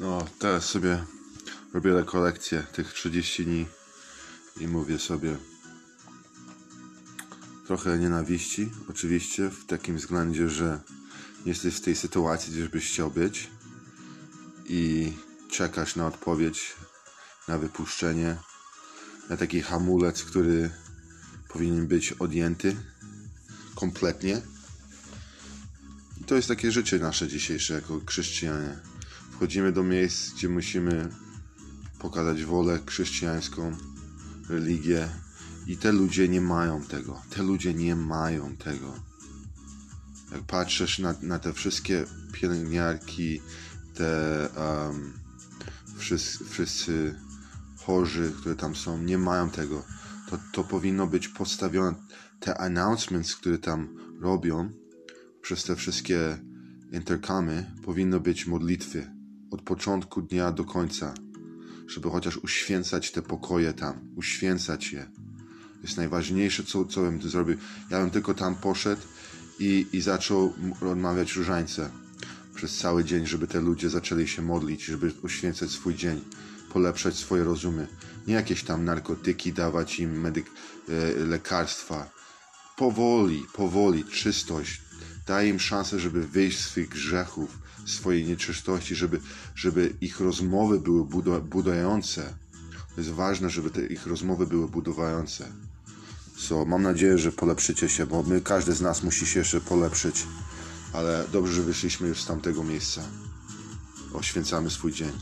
No, teraz sobie robię rekolekcję tych 30 dni i mówię sobie trochę nienawiści, oczywiście, w takim względzie, że jesteś w tej sytuacji, gdzie byś chciał być i czekasz na odpowiedź, na wypuszczenie, na taki hamulec, który powinien być odjęty kompletnie. I to jest takie życie nasze dzisiejsze jako chrześcijanie. Wchodzimy do miejsc, gdzie musimy pokazać wolę chrześcijańską, religię i te ludzie nie mają tego. Te ludzie nie mają tego. Jak patrzysz na, na te wszystkie pielęgniarki, te um, wszyscy, wszyscy chorzy, które tam są, nie mają tego. To, to powinno być postawione. Te announcements, które tam robią przez te wszystkie interkamy, powinno być modlitwy od początku dnia do końca, żeby chociaż uświęcać te pokoje tam, uświęcać je. Jest najważniejsze, co, co bym tu zrobił. Ja bym tylko tam poszedł i, i zaczął odmawiać różańce przez cały dzień, żeby te ludzie zaczęli się modlić, żeby uświęcać swój dzień, polepszać swoje rozumy. Nie jakieś tam narkotyki dawać im, medyk, e, lekarstwa. Powoli, powoli, czystość. Daj im szansę, żeby wyjść z swych grzechów, swojej nieczystości, żeby, żeby ich rozmowy były budujące. To jest ważne, żeby te ich rozmowy były budowające. So, mam nadzieję, że polepszycie się, bo my, każdy z nas musi się jeszcze polepszyć. Ale dobrze, że wyszliśmy już z tamtego miejsca. Oświęcamy swój dzień.